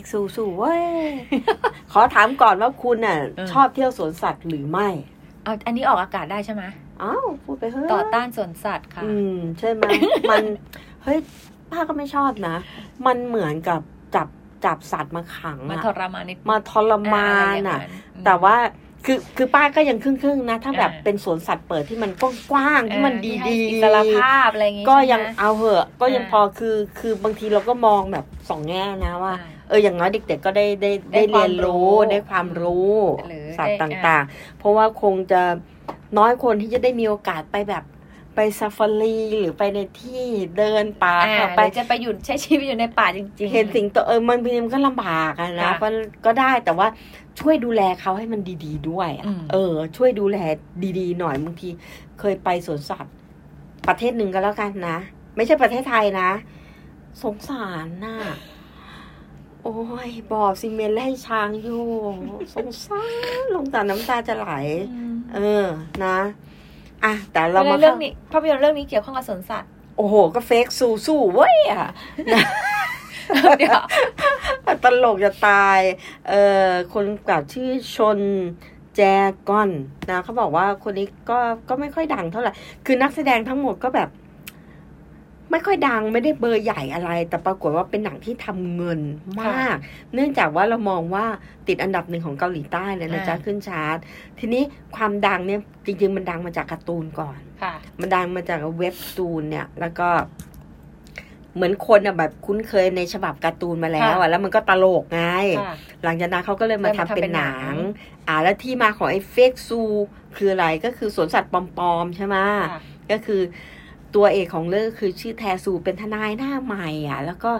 กซูซูเว้ย ขอถามก่อนว่าคุณน่ะ ชอบเที่ยวสวนสัตว์หรือไม่เอาอันนี้ออกอากาศได้ใช่ไหมอ้าวพูดไปเฮ้ยต่อต้านสวนสัตว์ค่ะ อืม ใช่ไหมมันเฮ้ยป้าก็ไม่ชอบนะ มันเหมือนกับจับจับสัตว์มาขังมาอะทรมานนิดมาทรมานอะ แต่ว่าคือคือป้าก็ยังครึ่งๆนะ ถ้าแบบเป็นสวนสัตว์เปิดที่มันกว้างๆที่มันดีให้ๆอิสรภาพอะไรอย่างงี้ก็ใช่ไหมยังเอาเหอะ ก็ยังอ่าพอคือคือบางทีเราก็มองแบบสองแง่นะว่าอ่า เอออย่างน้อยเด็ก ๆ ก็ได้ได้ได้ได้เรียนรู้ความรู้ได้ความรู้หรือสัตว์ได้ต่างๆ เพราะว่าคงจะน้อยคนที่จะได้มีโอกาสไปแบบไปซาฟารีหรือไปในที่เดินป่าอ่าเข้าหไปรือจะไปอยู่ใช้ชีวิตอยู่ในป่าจริงๆ เห็นสิ่งตัวเออมันมันก็ลำบากอะนะค่ะก็ก็ได้แต่ว่าช่วยดูแลเขาให้มันดี ๆ ด้วยอะอืมเออ ช่วยดูแลดีๆ หน่อยบางทีเคยไปสวนสัตว์ประเทศหนึ่งก็แล้วกันนะ ไม่ใช่ประเทศไทยนะ สงสารน่ะ โอ้ยบอกซีเมนต์แล้วให้ช้างอยู่ สงสารลงตาน้ำตาจะไหลอืมเออนะอะแต่เราแล้วมาเรื่องนี้ภาพยนตร์เรื่องนี้เกี่ยวข้องกับสวนสัตว์โอ้โห ก็เฟกซูสู้เว้ยอะเดี๋ยวตลกจะตาย เออคนกำกับชื่อชนแจกอนนะเขาบอกว่าคนนี้ก็ก็ไม่ค่อยดังเท่าไหร่ คือนักแสดงทั้งหมดก็แบบ ไม่ค่อยดังไม่ได้เบอร์ใหญ่อะไร แต่ปรากฏว่าเป็นหนังที่ทำเงินมาก เนื่องจากว่าเรามองว่าติดอันดับหนึ่งของเกาหลีใต้เลยนะจ๊ะอ่าขึ้นชาร์ตทีนี้ความดังเนี่ยจริง ๆ มันดังมาจากการ์ตูนก่อนค่ะมันดังมาจากเว็บตูนเนี่ย แล้วก็เหมือนคนอะแบบคุ้นเคยในฉบับการ์ตูนมาแล้วอะแล้วมันก็ตลกไงค่ะหลังจากนั้นเขาก็เลยมาเลยมาทำเป็นทำเป็นหหนันังงอ่าแล้วที่มาของไอ้เฟกซู คืออะไรก็คือสวนสัตว์ปลอมๆใช่ไหมค่ะก็คือ ตัวเอกของเรื่องคือชื่อแทซูเป็นทนายหน้าใหม่อะ แล้วก็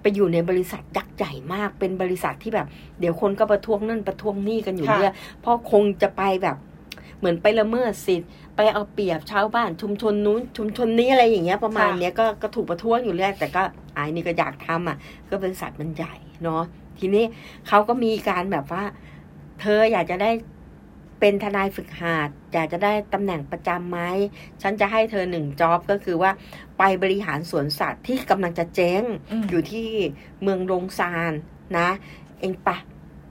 ไปอยู่ในบริษัทยักษ์ใหญ่มากเป็นบริษัทที่แบบ เดี๋ยวคนก็ประท้วงนั่นประท้วงนี่กันอยู่ค่ะเรื่อยเพราะคงจะไปแบบเหมือนไปละเมิดสิทธิ์ไปเอาเปรียบชาวบ้านชุมชนนู้นชุมชนนี้อะไรอย่างเงี้ยประมาณเนี้ยก็ก็ถูกประท้วงอยู่เรื่อยแต่ก็ไอ้นี่ก็อยากทำอะ ก็บริษัทมันใหญ่เนาะทีนี้เขาก็มีการแบบว่า เธออยากจะได้ เป็นทนายฝึกหัดอยากจะได้ตำแหน่งประจำไหมฉันจะให้เธอหนึ่งจ็อบก็คือว่าไปบริหารสวนสัตว์ที่กำลังจะเจ๊งอืมอยู่ที่เมืองโรงซานนะ เองปะ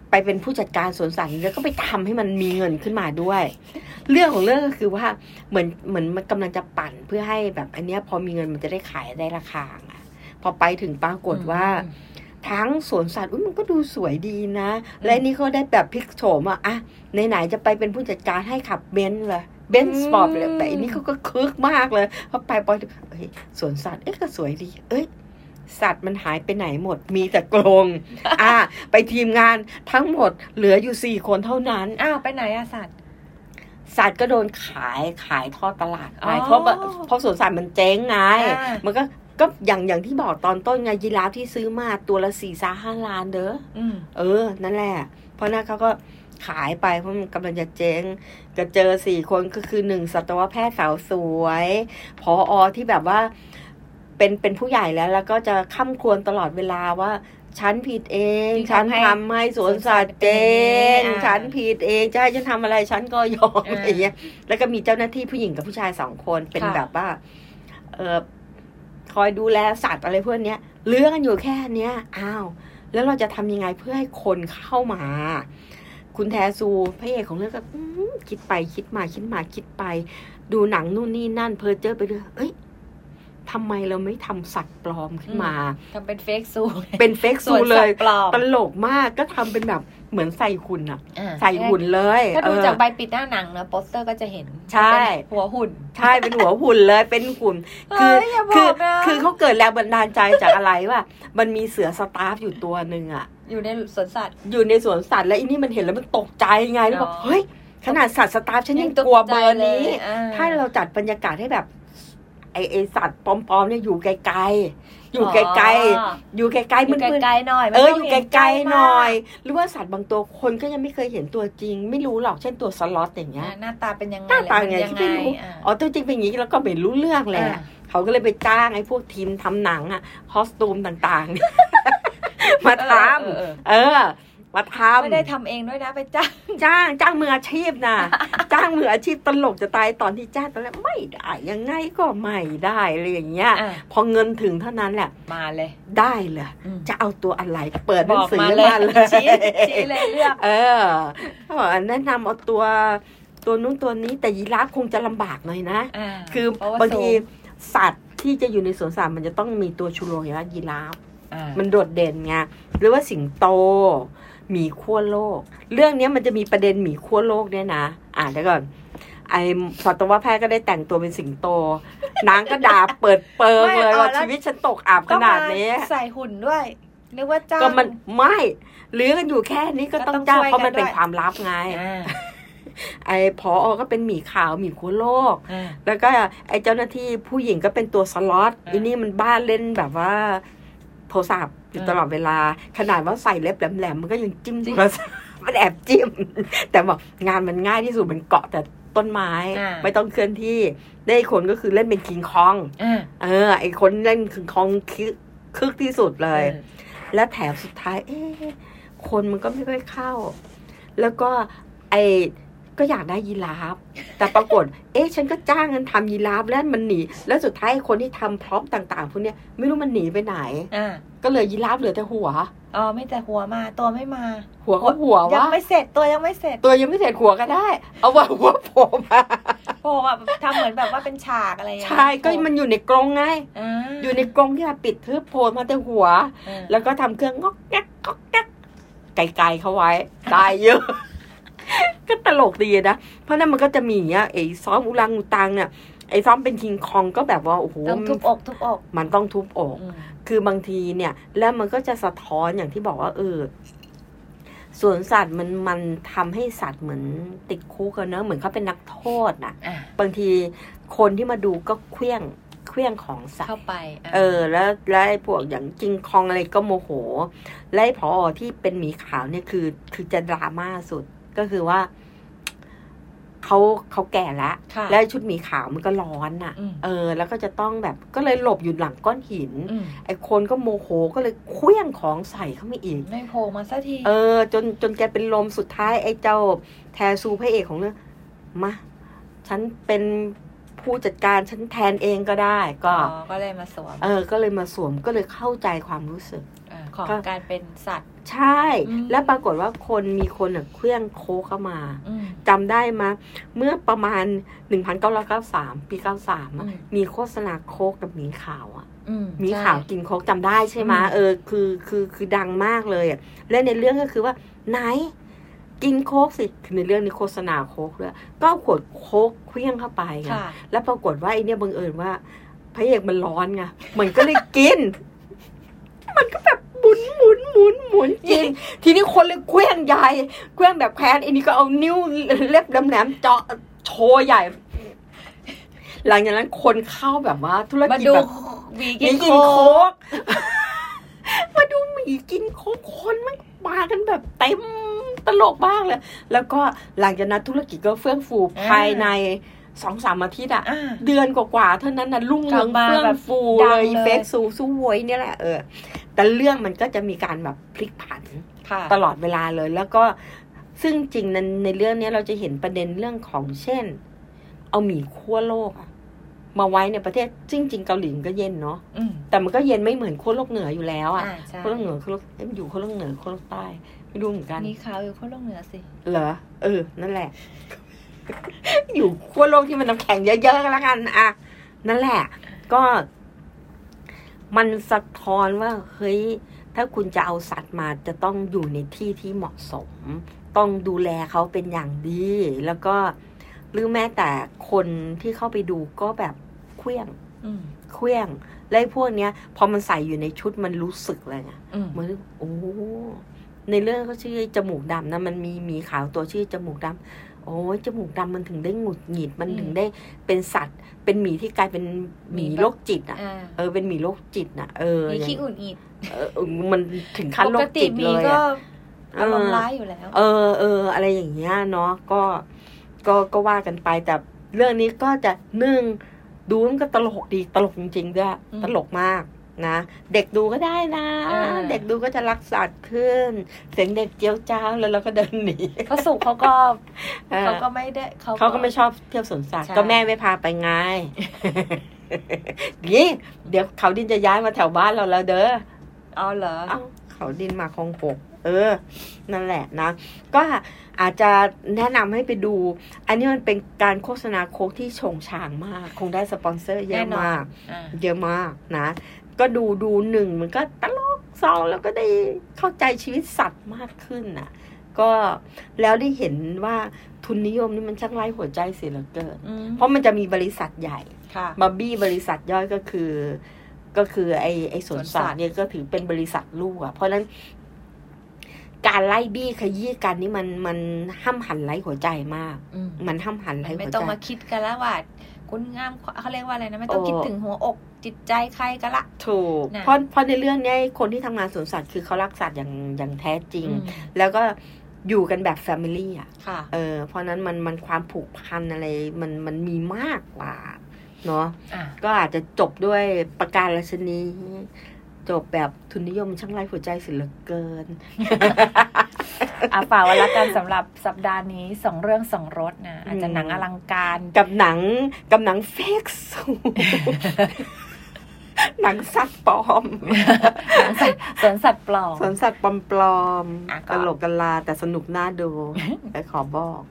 ไปเป็นผู้จัดการสวนสัตว์แล้วก็ไปทำให้มันมีเงินขึ้นมาด้วย เรื่องของเรื่องก็คือว่าเหมือนเหมือนมันกำลังจะปั่นเพื่อให้แบบ อันเนี้ยพอมีเงินมันจะได้ขายได้ราคาไงพอไปถึงปรากฏว่า ทั้งสวนสัตว์อุ๊ยมันก็ดูสวยดีนะ และนี่เขาได้แบบพลิกโฉมอะอะไหนๆจะไปเป็นผู้จัดการให้ขับเบนซ์เลยเบนซ์สปอร์ตเลยแต่อันนี้เขาก็คึกมากเลยพอไปปอยเอ้ยสวนสัตว์เอ๊ะก็สวยดี เอ้ยสัตว์มันหายไปไหนหมดมีแต่กรงอ่า ไปทีมงานทั้งหมดเหลืออยู่สี่คนเท่านั้น อ้าวไปไหนอะสัตว์ สัตว์ก็โดนขายขายทอดตลาดไปอ๋อเพราะว่าเพราะสวนสัตว์มันเจ๊งไงอ่ามัมันก็ ก็อย่างอย่างที่บอกตอนต้นไงยีราฟที่ซื้อมาตัวละสี่สาห้าล้านเด้ออืมเออ นั่นแหละ เพราะนั้นเขาก็ขายไปเพราะมันกำลังจะเจ๊งก็เจอสี่คนก็คือหนึ่งสัตวแพทย์สาวสวย พออที่แบบว่า เป็นเป็นผู้ใหญ่แล้ว แล้วก็จะข้ามควรตลอดเวลาว่าฉันผิดเองที่ฉันทำให้ทำให้สวนสัตว์เจ๊งอ่าฉันผิดเองจะให้ฉันทำอะไรฉันก็ยอมอ่าอะไรอย่างเงี้ย แล้วก็มีเจ้าหน้าที่ผู้หญิงกับผู้ชายสองคนเป็นค่ะแบบว่า เออ คอยดูแลสัตว์อะไรพวกเนี้ยเลื้อกันอยู่แค่เนี้ยอ้าวแล้วเราจะทำยังไงเพื่อให้คนเข้ามา คุณแทซูพระเอกของเรื่องก็คิดไปคิดมาคิดมาคิดไป ดูหนังนู่นนี่นั่นเพอเจอไปเรื่อยเอ้ย ทำไมเราไม่ทำสัตว์ปลอมขึ้นมาทำเป็นเฟกซูเป็นเฟกส่ซูวนเลสัตยว์ปลอมตลกมากก็ทำเป็นแบบเหมือนใส่หุ่นอะอ่าใส่หุ่นเลย ถ้าดูเออจากใบปิดหน้าหนังนะโปสเตอร์ก็จะเห็น ใช่เป็นหัวหุ่น ใช่เป็นหัวหุ่นเลยเป็นหุ่น คืเฮ้ยอย่าบคืออกนะคือเขาเกิดแรงบันดาลใจจากอะไรว่ามันมีเสือสตาฟอยู่ตัวหนึ่งอะอยู่ในสวนสัตว์ อยู่ในสวนสัตว์แล้วอีนี่มันเห็นแล้วมันตกใจไงแล้วบอกอ๋อเฮ้ยขนาดสัตว์สตาฟฉันยังตกลัวเบอร์ใจนี้เลยอ่ถ้าเราจัดบรรยากาศให้แบบ ไอไอสัตว์ปลอมๆเนี่ยอยู่ไกลๆอยู่ไกลๆอยู่ไกลๆอยู่มันไกลๆหน่อยเออต้งอยู่เห็นไกลๆหน่อยมหรือว่าสัตว์บางตัวคนก็ยังไม่เคยเห็นตัวจริง ไม่รู้หรอกเช่นตัวสล็อตอย่างากเงี้ยอ่าหน้าตาเป็นยังไงหน้าตาไงมัที่ไม่รู้าอ๋อตัวจริงเป็นอย่างนี้แล้วก็ไม่รู้เรื่องเลยอะอ่าเขาก็เลยไปจ้างไอ้พวกทีมทำหนังอะคอสตูมต่างๆ มาทเออเออำเออ มาทำไม่ได้ทำเองด้วยนะไปจ้างจ้างจ้างมืออาชีพนะจ้างมืออาชีพตลกจะตายตอนที่จ้างตอนแรกไม่ได้ยังไงก็ไม่ได้อะไรอย่างเงี้ยอะพอเงินถึงเท่านั้นแหละมาเลย ได้เลยอืมจะเอาตัวอะไรเปิดหบนังอกสือมามาเลยเลยชี้ชี้เลยเลือกเออเขาบอกแนะนำเอาตัวตัวนู้นตัวนี้แต่ยีราฟคงจะลำบากหน่อยนะอ่าคือเพระว่บางทีสูสัตว์ที่จะอยู่ในสวนสัตว์มันจะต้องมีตัวชูโรงอย่างว่ายีราฟอ่ามันโดดเด่นไงหรือว่าสิงโต หมีขั้วโลก เรื่องเนี้ยมันจะมีประเด็นหมีขั้วโลกเนี่ยนะ อ่านได้ก่อน ไอ้สัตวแพทย์ก็ได้แต่งตัวเป็นสิงโต นางก็ด่าเปิดเปิงเลยว่าชีวิตฉันตกอับขก็นามาดนี้ใส่หุ่นด้วยนึกว่าจ้างก็มันไม่หรือกันอยู่แค่นี้ก็ก็ต้ต้อองงจ้างช่วยเพราะมันกันเป็นด้วยความลับไงอ่าไอ้พอก็เป็นหมีขาวหมีขั้วโลกอ่าแล้วก็ไอ้เจ้าหน้าที่ผู้หญิงก็เป็นตัวสล็อตอ่าอันนี้มันบ้าเล่นแบบว่า โทรศัพท์ อยู่อ่าตลอดเวลา ขนาดว่าใส่เล็บแหลมๆมันก็ยังจิ้มโทรศัพท์มันแอบจิ้ม แต่บอกงานมันง่ายที่สุดมันเกาะแต่ต้นไม้ ไม่ต้องเคลื่อนที่ได้อีกคนก็คือเล่นเป็นคิงคองอ่าเออ ไอคนเล่นคิงคองคึกคึกที่สุดเลยออและแถมสุดท้าย เอ๊ะคนมันก็ไม่ค่อยเข้า แล้วก็ไอก็อยากได้ยีราฟ แต่ปรากฏ เอ๊ะ ฉันก็จ้างกันทำยีราฟแล้วมันหนี แล้วสุดท้ายคนที่ทำพร็อพต่าง ๆ พวกเนี้ยไม่รู้มันหนีไปไหนอ่า ก็เลยยีราฟเหลือแต่หัวอ๋อไม่แต่หัวมาตัวไม่มา หัวก็หัวยังวะไม่เสร็จตัวยังไม่เสร็จ ตัวยังไม่เสร็จหัวก็ได้ เอาว่าหัวโผล่มาโผล่มาทำเหมือนแบบว่าเป็นฉากอะไรอย่างเงี้ยใช่ก็มันอยู่ในกรงไงอ่าอยู่ในกรงที่เราปิดทึบโผล่มาแต่หัวอ่าแล้วก็ทำเครื่องงอกแก๊กงอกแก๊กไกลๆเขาไว้ได้เยอะก็ตลกดีนะ เพราะนั้นมันก็จะมีอย่างเงี้ยไอ้ซ้อมอุลังอุตังเนี่ย ไอ้ซ้อมเป็นคิงคองก็แบบว่าโอ้โหต้องทุบอกทุบอกมันต้องทุบอกอืมคือบางทีเนี่ย แล้วมันก็จะสะท้อนอย่างที่บอกว่าเออสวนสัตว์มันมันทำให้สัตว์เหมือนติดคุกอะเนอะเหมือนเขาเป็นนักโทษน่ะอ่าบางทีคนที่มาดูก็เคลี้ยงเคลี้ยงของสัตว์เข้าไปาเออ แล้วแล้วไอ้พวกอย่างจิงคองอะไรก็โมโห และไอ้พอที่เป็นหมีขาวเนี่ยคือ คือจะดราม่าสุดก็คือว่า เขาเขาแก่แล้วค่ะแล้วชุดหมีขาวมันก็ร้อนน่ะอืมเออ แล้วก็จะต้องแบบก็เลยหลบอยู่หลังก้อนหินอืมไอ้คนก็โมโหก็เลยเคลี้ยงของใส่เข้ามาอีก ไม่โผล่มาสักที เออ จนจนแกเป็นลมสุดท้ายไอ้เจ้าแทซูพระเอกของเรื่องมาฉันเป็นผู้จัดการฉันแทนเองก็ได้ ก็อ๋อก็เลยมาสวม เออ ก็เลยมาสวมก็เลยเข้าใจความรู้สึกา ของก็การเป็นสัตว์ ใช่อืมแล้วปรากฏว่าคนมีคนอะเคลื่องโคกเข้ามาอืมจำได้มาเมื่อประมาณ 1993 ปี 93อะอืมมีโฆษณาโคกกับหมีขาวอะอืมหมีใช่ขาวกินโคกจำได้ใช่ไหมอืมเออคือคือคือดังมากเลยอะและในเรื่องก็คือว่าไหนกินโคกสิคือในเรื่องนี้โฆษณาโคกด้วยก็เอาขวดโคกเคลี้ยงเข้าไปไงค่ะแล้วปรากฏว่าไอเนี่ยบังเอิญว่าพระเอกมันร้อนไงมันก็เลยกิน มันก็แบบ หมุนหมุนหมุนหมุนจริงทีนี้คนเลยเคว้งใหญ่เคว้งแบบแค้นไอ้นี่ก็เอานิ้วเล็บแหลมๆเจาะโชว์ใหญ่ หลังจากนั้นคนเข้าแบบว่า ธุรมากิจดูแบบหวีหกิมีนกินโคโคกกมาดูหมีกินโคกคนมันมากันแบบเต็มตลกมากเลย แล้วก็หลังจากนั้นธุรกิจก็เฟื่องฟูภายในสองสามอาทิตย์อะอ่าเดือนกว่าๆเท่านั้นนะรุ่งเรืองกลับมาเฟื่องแบบฟูดัเลงยเลยเฟซซูสู้หวยเนี่ยแหละเออ แต่เรื่องมันก็จะมีการแบบพลิกผันค่ะตลอดเวลาเลย แล้วก็ซึ่งจริงในในเรื่องเนี้ยเราจะเห็นประเด็นเรื่องของเช่น เอาหมีขั้วโลกอะมาไว้ในประเทศจริงๆเกาหลีมันก็เย็นเนาะอืมแต่มันก็เย็นไม่เหมือนขั้วโลกเหนืออยู่แล้วอะอ่าใช่ขั้วโลกเหนือขั้วโลกเอ๊ะมันอยู่ขั้วโลกเหนือขั้วโลกใต้ไม่รู้เหมือนกันมีขาวอยู่ข้างลงเหนือสิเหรอเออ นั่นแหละ อยู่ขั้วโลกที่มันน้ำแข็งเยอะๆก็แล้วกันอะนั่นแหละ ก็ มันสะท้อนว่าเฮ้ยถ้าคุณจะเอาสัตว์มาจะต้องอยู่ในที่ที่เหมาะสม ต้องดูแลเขาเป็นอย่างดี แล้วก็หรือแม้แต่คนที่เข้าไปดูก็แบบเคลี้ยงอืมเคลี้ยงและไอ้พวกเนี้ย พอมันใส่อยู่ในชุดมันรู้สึกเลยไงอืมเหมือนโอ้ ในเรื่องเขาชื่อจมูกดำนะมันมีหมีขาวตัวชื่อจมูกดำโอ้ยจมูกดำมันถึงได้หงุดหงิดมันถึงได้เป็นสัตว์ เป็นหมีที่กลายเป็นหมีโรคจิตอะอ่าเออเป็นหมีโรคจิตน่ะเออมีอย่างขี้อุ่นอีดเออเออมันถึงขั้นปโรกคติจิตหมีเลยก็อะอารมณ์ร้ายอยู่แล้ว เออเอออะไรอย่างเงี้ยเนาะก็ก็ก็ว่ากันไปแต่เรื่องนี้ก็จะหนึ่งดูมันก็ตลกดีตลกจริงๆด้วยอืมตลกมาก นะ เด็กดูก็ได้นะอ่าเด็กดูก็จะรักสัตว์ขึ้น เสียงเด็กเจียวจ้าวแล้วเราก็เดินหนีพระสุเขาก็เออเขาก็ไม่ได้เขาเขาก็ไม่ชอบเที่ยวสวนสัตว์ใช่ก็แม่ไม่พาไปไงนี่เดี๋ยวเขาดินจะย้ายมาแถวบ้านเราแล้วเด้อเอาเหรอเอ้าเขาดินมาคลองหกเออ นั่นแหละนะ ก็อาจจะแนะนำให้ไปดู อันนี้มันเป็นการโฆษณาโค้กที่โฉงฉางมาก คงได้สปอนเซอร์เยแน่อะนอนมากอ่าเยอะมากนะ ก็ดูดูหนึ่งมันก็ตลกสองแล้วก็ได้เข้าใจชีวิตสัตว์มากขึ้นน่ะ ก็แล้วได้เห็นว่าทุนนิยมนี่มันช่างไร้หัวใจเสียเหลือเกินอืมเพราะมันจะมีบริษัทใหญ่ค่ะมาบี้บริษัทย่อยก็คือ ก็คือไอไอสวนสวนสัสัตตว์ว์เนี่ยก็ถือเป็นบริษัทลูกอะเพราะฉะนั้น การไล่บี้ขยี้กันนี่มันมันห้ามหันไร้หัวใจมากอืมมันห้ามหันไร้ไม่หัวต้องใจมาคิดกันแล้วว่าคุณงามเขาเรียกว่าอะไรนะไม่ต้องโอ้คิดถึงหัวอกจิตใจใครกันละถูกนะเพราะเพราะในเรื่องเนี้ยคนที่ทำงานสวนสัตว์คือเขารักสัตว์อย่างอย่างแท้จริงอืมแล้วก็อยู่กันแบบแฟมิลี่อะค่ะเออเพราะนั้นมันมันความผูกพันอะไรมันมันมีมากกว่าเนาะอะก็อาจจะจบด้วยประการราชนี จบแบบทุนนิยมช่างไร้หัวใจเสิเหลือเกินอาฝากไว้ละกันสำหรับสัปดาห์นี้สองเรื่องสองรสนะอาจจะหนังอลังการกับหนังกับหนังเฟกซูหนังสัตว์ปลอมหนังสัตว์สวนสัตว์ปลอมสวนสัตว์ปลอมอะๆก็ตลกกันลาแต่สนุกน่าดูแต่ขอบอก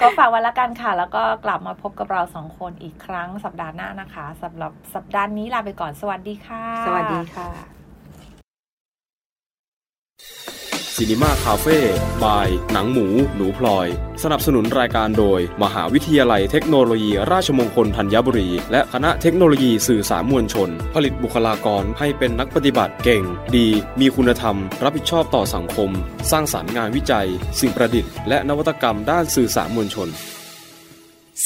ก็ฝากไว้ละกันค่ะ แล้วก็กลับมาพบกับเราสองคนอีกครั้งสัปดาห์หน้านะคะสำหรับสัปดาห์นี้ลาไปก่อนสวัสดีค่ะ สวัสดีค่ะ ซีนีมาคาเฟ่บาย หนังหมู หนูพลอย สนับสนุนรายการโดย มหาวิทยาลัยเทคโนโลยี ราชมงคลธัญบุรี และคณะเทคโนโลยีสื่อสารมวลชน ผลิตบุคลากรให้เป็นนักปฏิบัติเก่ง ดี มีคุณธรรม รับผิดชอบต่อสังคม สร้างสารรค์งานวิจัย สิ่งประดิษฐ์และนวัตกรรมด้านสื่อสารมวลชน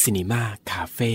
Cinema Cafe